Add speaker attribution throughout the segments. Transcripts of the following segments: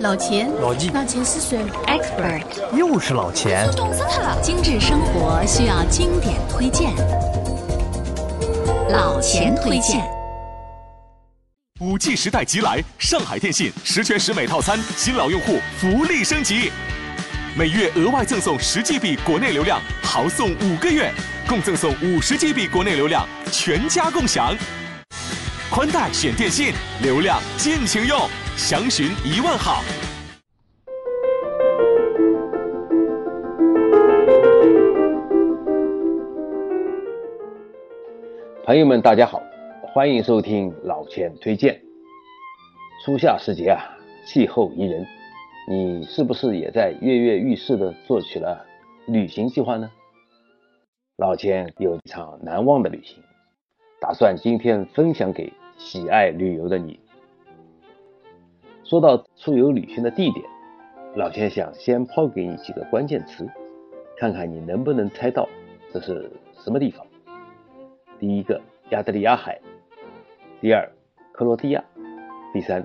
Speaker 1: 老钱，
Speaker 2: 老纪，
Speaker 1: 老钱是谁
Speaker 3: ？Expert，
Speaker 2: 又是老钱。
Speaker 1: 冻死他了！
Speaker 3: 精致生活需要经典推荐，老钱推荐。
Speaker 4: 五 G 时代即来，上海电信十全十美套餐，新老用户福利升级，每月额外赠送十 GB 国内流量，豪送五个月，共赠送五十 GB 国内流量，全家共享。宽带选电信，流量尽情用，详询一万号。
Speaker 5: 朋友们，大家好，欢迎收听老钱推荐。初夏时节啊，气候宜人，你是不是也在跃跃欲试的做起了旅行计划呢？老钱有一场难忘的旅行，打算今天分享给喜爱旅游的你。说到出游旅行的地点，老钱想先抛给你几个关键词，看看你能不能猜到这是什么地方。第一个，亚得里亚海；第二，克罗地亚；第三，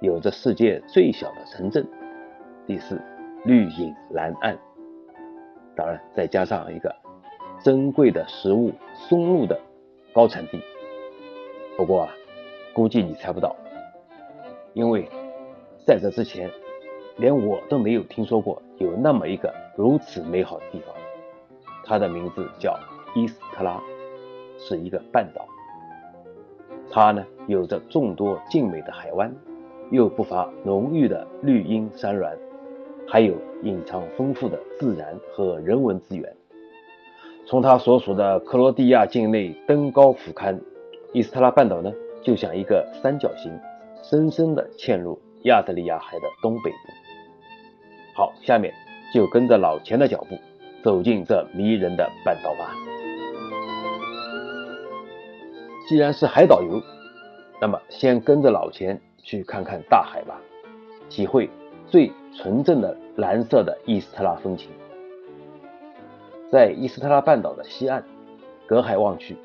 Speaker 5: 有着世界最小的城镇；第四，绿影蓝岸。当然，再加上一个珍贵的食物松露的高产地。不过啊，估计你猜不到，因为在这之前，连我都没有听说过有那么一个如此美好的地方。它的名字叫伊斯特拉。是一个半岛，它呢有着众多静美的海湾，又不乏浓郁的绿荫山峦，还有隐藏丰富的自然和人文资源。从它所属的克罗地亚境内登高俯瞰，伊斯特拉半岛呢就像一个三角形，深深地嵌入亚得里亚海的东北部。好，下面就跟着老钱的脚步，走进这迷人的半岛吧。既然是海岛游，那么先跟着老钱去看看大海吧，体会最纯正的蓝色的伊斯特拉风情。在伊斯特拉半岛的西岸，隔海望去，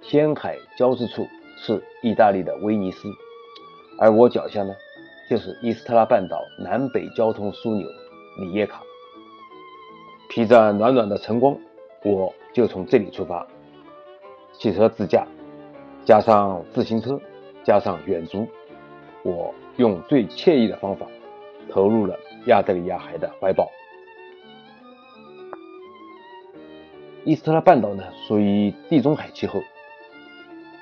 Speaker 5: 天海交织处是意大利的威尼斯，而我脚下呢，就是伊斯特拉半岛南北交通枢纽里耶卡。披着暖暖的晨光，我就从这里出发，汽车自驾。加上自行车，加上远足，我用最惬意的方法投入了亚得里亚海的怀抱。伊斯特拉半岛呢，属于地中海气候，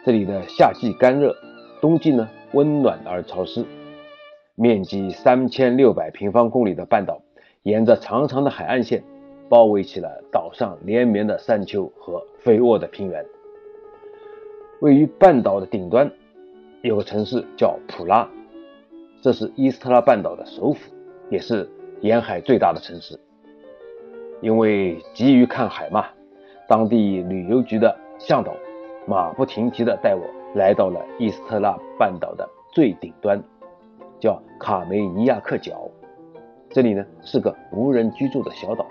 Speaker 5: 这里的夏季干热，冬季呢温暖而潮湿。面积三千六百平方公里的半岛，沿着长长的海岸线，包围起了岛上连绵的山丘和肥沃的平原。位于半岛的顶端，有个城市叫普拉，这是伊斯特拉半岛的首府，也是沿海最大的城市。因为急于看海嘛，当地旅游局的向导马不停蹄地带我来到了伊斯特拉半岛的最顶端，叫卡梅尼亚克角。这里呢是个无人居住的小岛，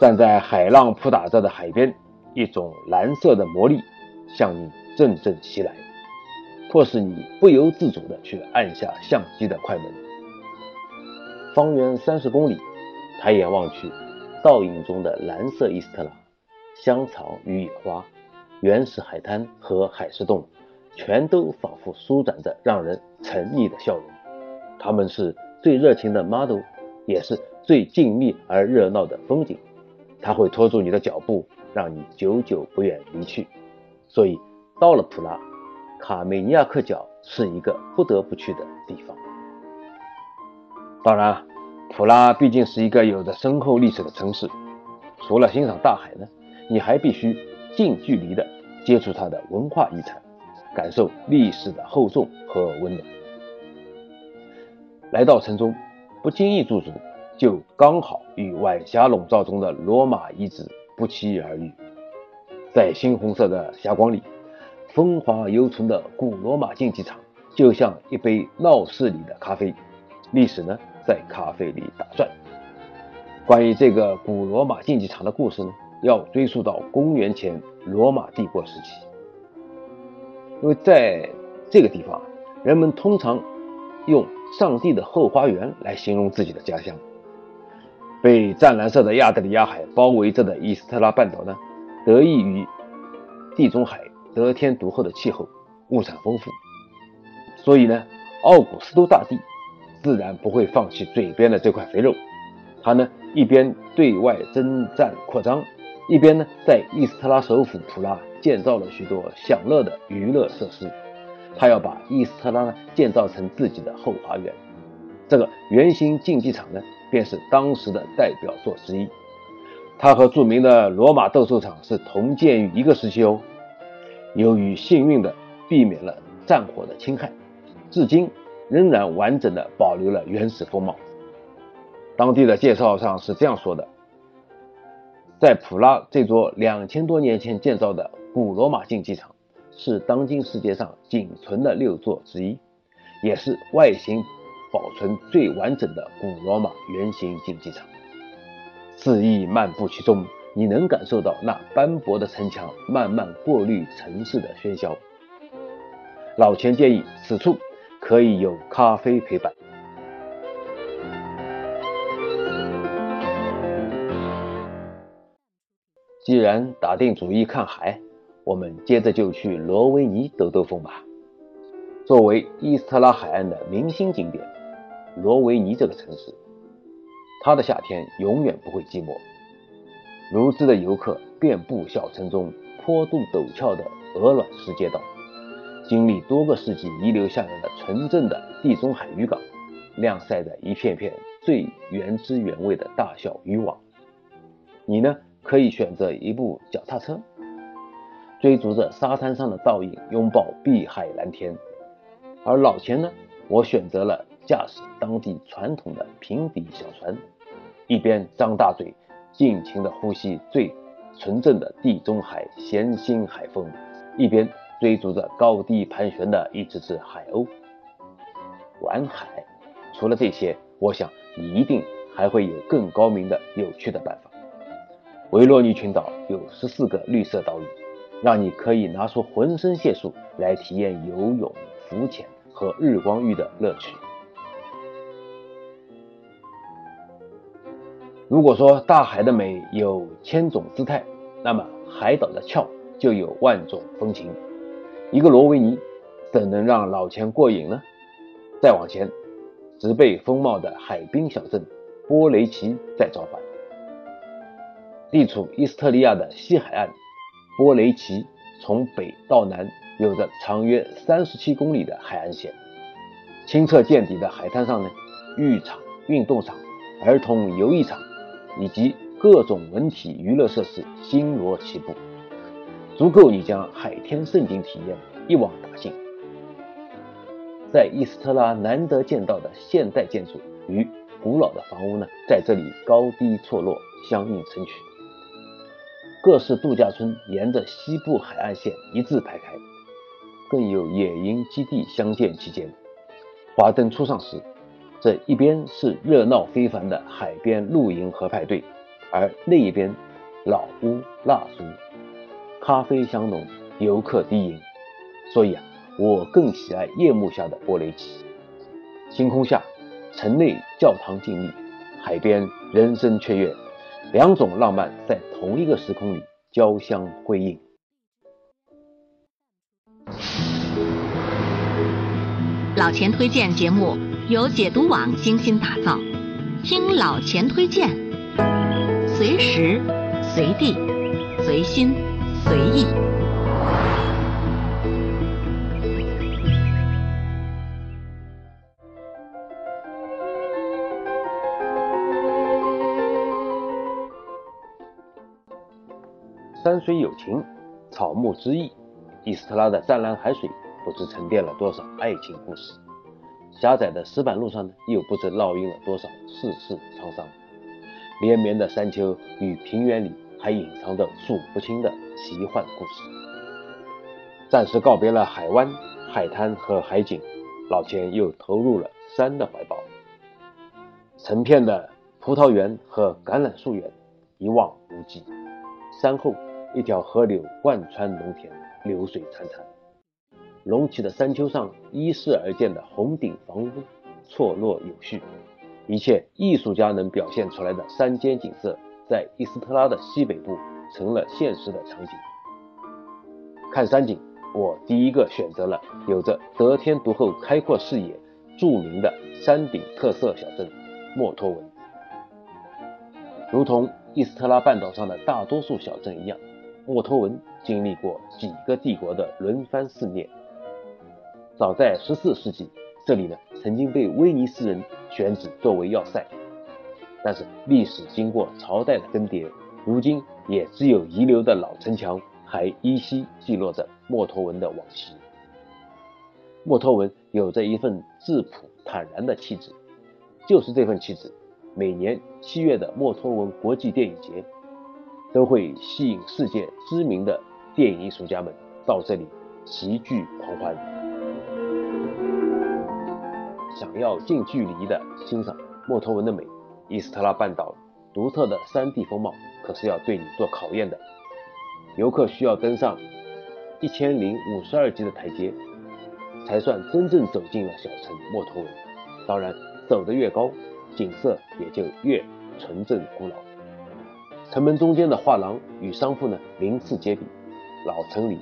Speaker 5: 站在海浪扑打着的海边，一种蓝色的魔力。向你阵阵袭来，迫使你不由自主地去按下相机的快门。方圆三十公里，抬眼望去，倒影中的蓝色伊斯特拉、香草与野花、原始海滩和海石洞，全都仿佛舒展着让人沉溺的笑容。他们是最热情的 model，也是最静谧而热闹的风景。它会拖住你的脚步，让你久久不愿离去。所以，到了普拉，卡梅尼亚克角是一个不得不去的地方。当然，普拉毕竟是一个有着深厚历史的城市，除了欣赏大海呢，你还必须近距离的接触它的文化遗产，感受历史的厚重和温暖。来到城中，不经意驻足，就刚好与晚霞笼罩中的罗马遗址不期而遇。在猩红色的霞光里，风华犹存的古罗马竞技场就像一杯闹市里的咖啡，历史呢在咖啡里打转。关于这个古罗马竞技场的故事呢，要追溯到公元前罗马帝国时期。因为在这个地方，人们通常用上帝的后花园来形容自己的家乡。被湛蓝色的亚得里亚海包围着的伊斯特拉半岛呢，得益于地中海得天独厚的气候，物产丰富，所以呢，奥古斯都大帝自然不会放弃嘴边的这块肥肉。他呢，一边对外征战扩张，一边呢，在伊斯特拉首府普拉建造了许多享乐的娱乐设施。他要把伊斯特拉呢建造成自己的后花园。这个圆形竞技场呢，便是当时的代表作之一。它和著名的罗马斗兽场是同建于一个时期哦。由于幸运的避免了战火的侵害，至今仍然完整的保留了原始风貌。当地的介绍上是这样说的：在普拉这座两千多年前建造的古罗马竞技场，是当今世界上仅存的六座之一，也是外形保存最完整的古罗马圆形竞技场。肆意漫步其中，你能感受到那斑驳的城墙慢慢过滤城市的喧嚣。老钱建议此处可以有咖啡陪伴。既然打定主意看海，我们接着就去罗维尼兜兜风吧。作为伊斯特拉海岸的明星景点，罗维尼这个城市，它的夏天永远不会寂寞。如织的游客遍布小城中坡度陡峭的鹅卵石街道，经历多个世纪遗留下来的纯正的地中海渔港，晾晒着一片片最原汁原味的大小渔网。你呢？可以选择一部脚踏车，追逐着沙滩上的倒影，拥抱碧海蓝天。而老钱呢，我选择了驾驶当地传统的平底小船，一边张大嘴，尽情的呼吸最纯正的地中海咸腥海风，一边追逐着高低盘旋的一只只海鸥。玩海，除了这些，我想你一定还会有更高明的、有趣的办法。维罗尼群岛有十四个绿色岛屿，让你可以拿出浑身解数来体验游泳、浮潜和日光浴的乐趣。如果说大海的美有千种姿态，那么海岛的俏就有万种风情。一个罗维尼怎能让老钱过瘾呢？再往前，植被丰茂的海滨小镇波雷奇在召唤。地处伊斯特利亚的西海岸，波雷奇从北到南有着长约三十七公里的海岸线。清澈见底的海滩上呢，浴场、运动场、儿童游艺场以及各种文体娱乐设施星罗棋布，足够你将海天盛景体验一网打尽。在伊斯特拉难得见到的现代建筑与古老的房屋呢，在这里高低错落，相映成趣。各式度假村沿着西部海岸线一字排开，更有野营基地相见其间。华灯初上时，这一边是热闹非凡的海边露营和派对，而另一边老屋蜡烛，咖啡香浓，游客低吟。所以啊，我更喜爱夜幕下的波雷奇。星空下，城内教堂静谧，海边人声雀跃。两种浪漫在同一个时空里交相辉映。
Speaker 3: 老钱推荐节目由解读网精心打造，听老钱推荐，随时随地随心随意。
Speaker 5: 山水有情，草木之意。伊斯特拉的湛蓝海水不知沉淀了多少爱情故事，狭窄的石板路上呢，又不知烙印了多少世事沧桑。连绵的山丘与平原里，还隐藏着数不清的奇幻故事。暂时告别了海湾、海滩和海景，老钱又投入了山的怀抱。成片的葡萄园和橄榄树园一望无际，山后。一条河流贯穿农田，流水潺潺。隆起的山丘上，依势而建的红顶房屋，错落有序，一切艺术家能表现出来的山间景色，在伊斯特拉的西北部成了现实的场景。看山景，我第一个选择了有着得天独厚开阔视野、著名的山顶特色小镇墨脱文。如同伊斯特拉半岛上的大多数小镇一样，墨脱文经历过几个帝国的轮番肆虐。早在14世纪，这里呢曾经被威尼斯人选址作为要塞，但是历史经过朝代的更迭，如今也只有遗留的老城墙还依稀记录着墨脱文的往昔。墨脱文有着一份质朴坦然的气质，就是这份气质，每年七月的墨脱文国际电影节都会吸引世界知名的电影艺术家们到这里齐聚狂欢。想要近距离的欣赏墨脱文的美，伊斯特拉半岛独特的山地风貌可是要对你做考验的。游客需要登上一千零五十二级的台阶，才算真正走进了小城莫托文。当然，走得越高，景色也就越纯正古老。城门中间的画廊与商铺呢，鳞次栉比。老城里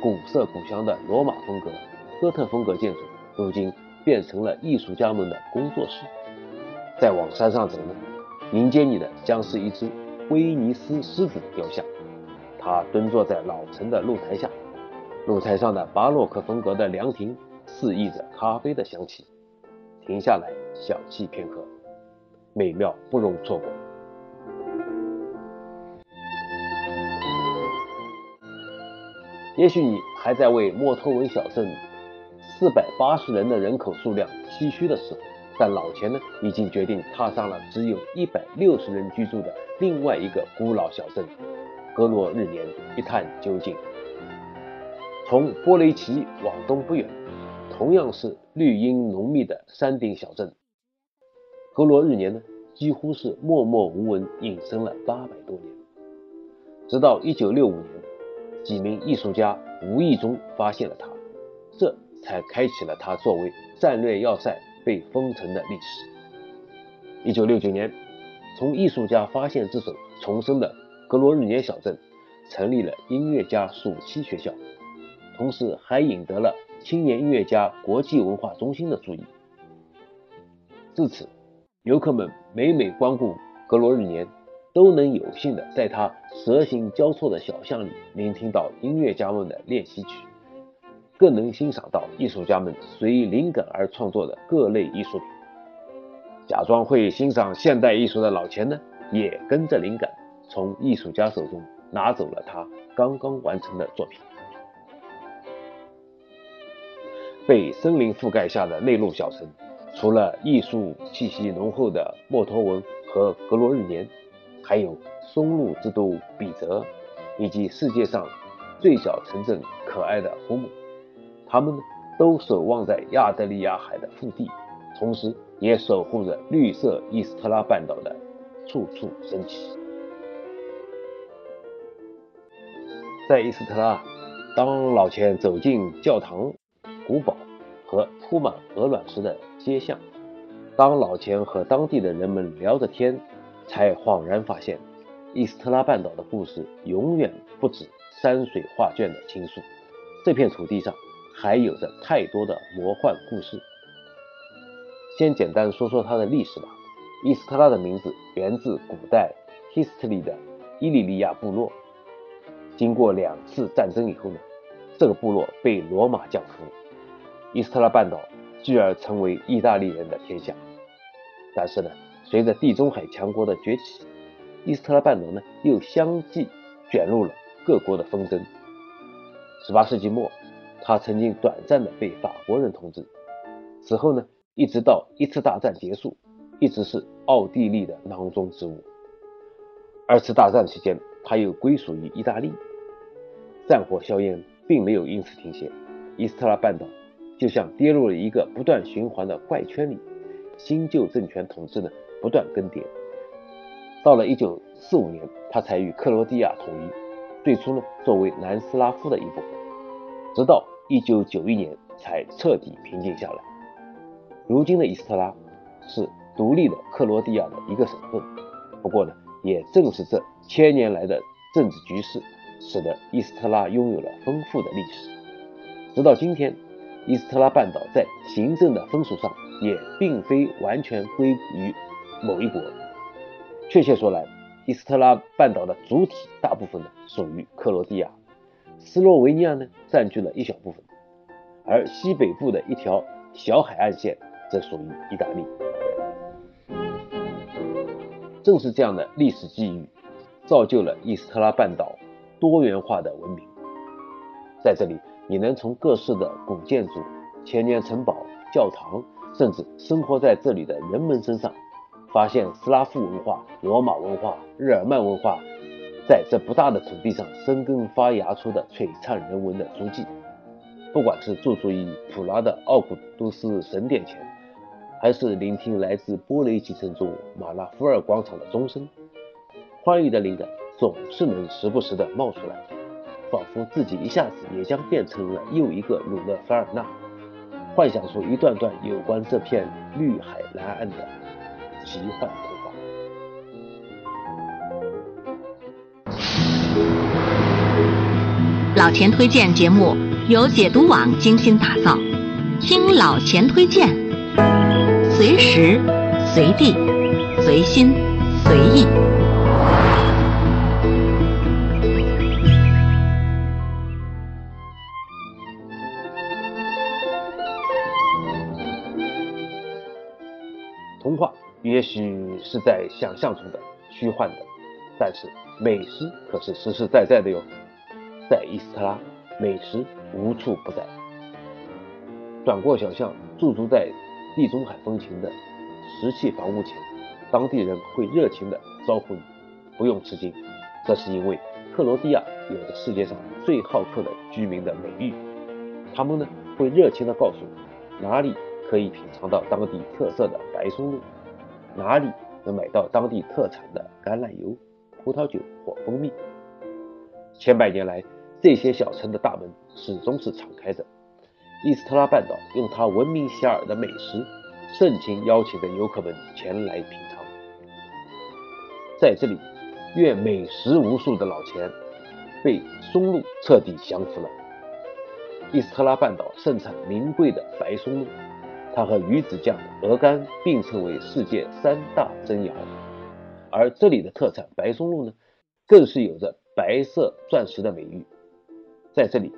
Speaker 5: 古色古香的罗马风格、哥特风格建筑，如今。变成了艺术家们的工作室。再往山上走呢，迎接你的将是一只威尼斯狮子雕像。它蹲坐在老城的露台下，露台上的巴洛克风格的凉亭肆意着咖啡的香气。停下来小憩片刻，美妙不容错过。也许你还在为墨脱文小镇。四百八十人的人口数量唏嘘的时候，但老钱呢已经决定踏上了只有一百六十人居住的另外一个古老小镇格罗日年一探究竟。从波雷奇往东不远，同样是绿荫浓密的山顶小镇格罗日年呢，几乎是默默无闻隐身了八百多年，直到一九六五年，几名艺术家无意中发现了它，这。才开启了它作为战略要塞被封城的历史。一九六九年，从艺术家发现之手重生的格罗日年小镇，成立了音乐家暑期学校，同时还引得了青年音乐家国际文化中心的注意。自此，游客们每每光顾格罗日年，都能有幸的在他蛇形交错的小巷里，聆听到音乐家们的练习曲。更能欣赏到艺术家们随灵感而创作的各类艺术品。假装会欣赏现代艺术的老钱呢，也跟着灵感，从艺术家手中拿走了他刚刚完成的作品。被森林覆盖下的内陆小城，除了艺术气息浓厚的墨脱文和格罗日年，还有松露之都比泽，以及世界上最小城镇可爱的胡姆。他们都守望在亚得里亚海的腹地，同时也守护着绿色伊斯特拉半岛的处处生机。在伊斯特拉，当老钱走进教堂、古堡和铺满鹅卵石的街巷，当老钱和当地的人们聊着天，才恍然发现，伊斯特拉半岛的故事永远不止山水画卷的倾诉。这片土地上。还有着太多的魔幻故事。先简单说说它的历史吧。伊斯特拉的名字源自古代 Histli 的伊利利亚部落。经过两次战争以后呢，这个部落被罗马降服，伊斯特拉半岛继而成为意大利人的天下。但是呢，随着地中海强国的崛起，伊斯特拉半岛呢又相继卷入了各国的纷争。18世纪末。他曾经短暂的被法国人统治，此后呢，一直到一次大战结束，一直是奥地利的囊中之物。二次大战期间，他又归属于意大利。战火硝烟并没有因此停歇，伊斯特拉半岛就像跌入了一个不断循环的怪圈里，新旧政权统治呢不断更迭。到了1945年，他才与克罗地亚统一，最初呢作为南斯拉夫的一部分。直到一九九一年才彻底平静下来。如今的伊斯特拉是独立的克罗地亚的一个省份。不过呢，也正是这千年来的政治局势，使得伊斯特拉拥有了丰富的历史。直到今天，伊斯特拉半岛在行政的分属上也并非完全归于某一国。确切说来，伊斯特拉半岛的主体大部分呢属于克罗地亚，斯洛维尼亚呢占据了一小部分，而西北部的一条小海岸线则属于意大利。正是这样的历史机遇，造就了伊斯特拉半岛多元化的文明。在这里，你能从各式的古建筑、千年城堡、教堂，甚至生活在这里的人们身上，发现斯拉夫文化、罗马文化、日耳曼文化在这不大的土地上生根发芽出的璀璨人文的足迹。不管是驻足于普拉的奥古都斯神殿前，还是聆听来自波雷集成中马拉夫尔广场的钟声，欢愉的灵感总是能时不时的冒出来，仿佛自己一下子也将变成了又一个鲁勒凡尔纳，幻想出一段段有关这片绿海蓝岸的奇幻童话。
Speaker 3: 老钱推荐节目由解读网精心打造，听老钱推荐，随时随地随心随意。
Speaker 5: 也许是在想象中的虚幻的，但是美食可是实实在在的哟。在伊斯特拉，美食无处不在。转过小巷，驻足在地中海风情的石砌房屋前，当地人会热情地招呼你。不用吃惊，这是因为克罗地亚有着世界上最好客的居民的美誉。他们呢会热情地告诉你哪里。可以品尝到当地特色的白松露，哪里能买到当地特产的橄榄油、葡萄酒或蜂蜜？千百年来，这些小城的大门始终是敞开的。伊斯特拉半岛用它闻名遐迩的美食，盛情邀请着游客们前来品尝。在这里，阅美食无数的老钱被松露彻底降服了。伊斯特拉半岛盛产名贵的白松露。它和鱼子酱、鹅肝并称为世界三大珍肴，而这里的特产白松露呢，更是有着“白色钻石”的美誉。在这里，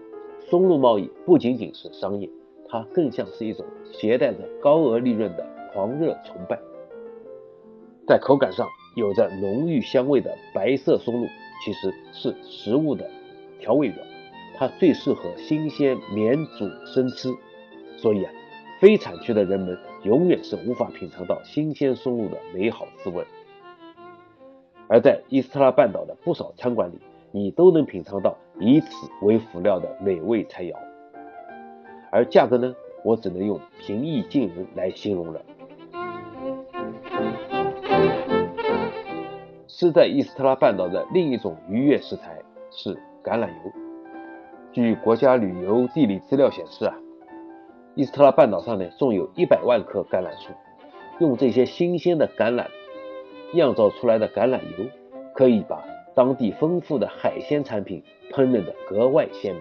Speaker 5: 松露贸易不仅仅是商业，它更像是一种携带着高额利润的狂热崇拜。在口感上，有着浓郁香味的白色松露其实是食物的调味料，它最适合新鲜免煮生吃，所以啊。非产区的人们永远是无法品尝到新鲜松露的美好滋味，而在伊斯特拉半岛的不少餐馆里，你都能品尝到以此为辅料的美味菜肴，而价格呢，我只能用平易近人来形容了。吃在伊斯特拉半岛的另一种愉悦食材是橄榄油。据国家旅游地理资料显示啊。伊斯特拉半岛上呢，种有一百万棵橄榄树。用这些新鲜的橄榄酿造出来的橄榄油，可以把当地丰富的海鲜产品烹饪的格外鲜美。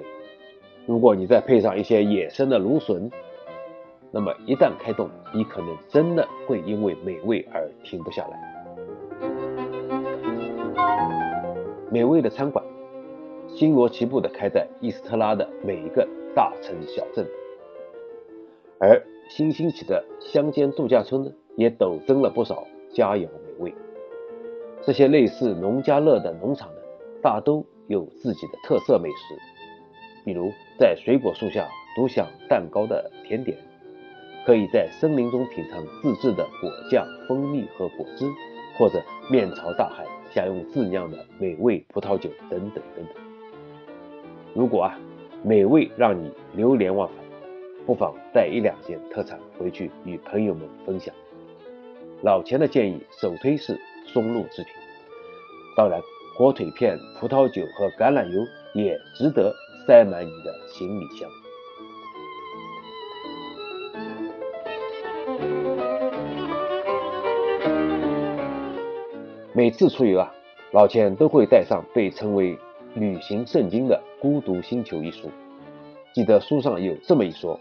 Speaker 5: 如果你再配上一些野生的芦笋，那么一旦开动，你可能真的会因为美味而停不下来。美味的餐馆星罗棋布地开在伊斯特拉的每一个大城小镇。而新兴起的乡间度假村呢，也陡增了不少佳肴美味。这些类似农家乐的农场呢，大都有自己的特色美食，比如在水果树下独享蛋糕的甜点，可以在森林中品尝自制的果酱、蜂蜜和果汁，或者面朝大海享用自酿的美味葡萄酒等等等等。如果啊，美味让你流连忘返。不妨带一两件特产回去与朋友们分享。老钱的建议首推是松露制品当然火腿片葡萄酒和橄榄油也值得塞满你的行李箱。每次出游啊老钱都会带上被称为旅行圣经的孤独星球一书。记得书上有这么一说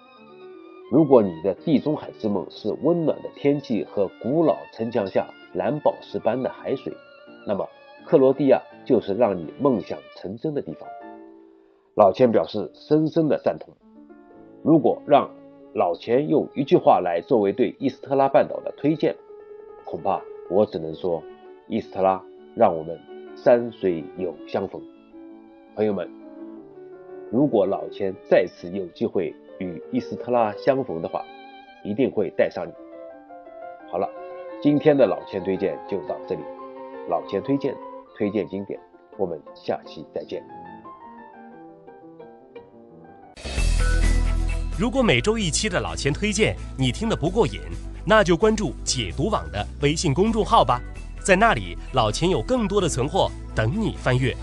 Speaker 5: 如果你的地中海之梦是温暖的天气和古老城墙下蓝宝石般的海水，那么克罗地亚就是让你梦想成真的地方。老钱表示深深的赞同。如果让老钱用一句话来作为对伊斯特拉半岛的推荐，恐怕我只能说。伊斯特拉，让我们山水有相逢。朋友们，如果老钱再次有机会与伊斯特拉相逢的话，一定会带上你。好了，今天的老钱推荐就到这里。老钱推荐，推荐经典，我们下期再见。
Speaker 1: 如果每周一期的老钱推荐你听得不过瘾，那就关注解读网的微信公众号吧。在那里，老钱有更多的存货等你翻阅。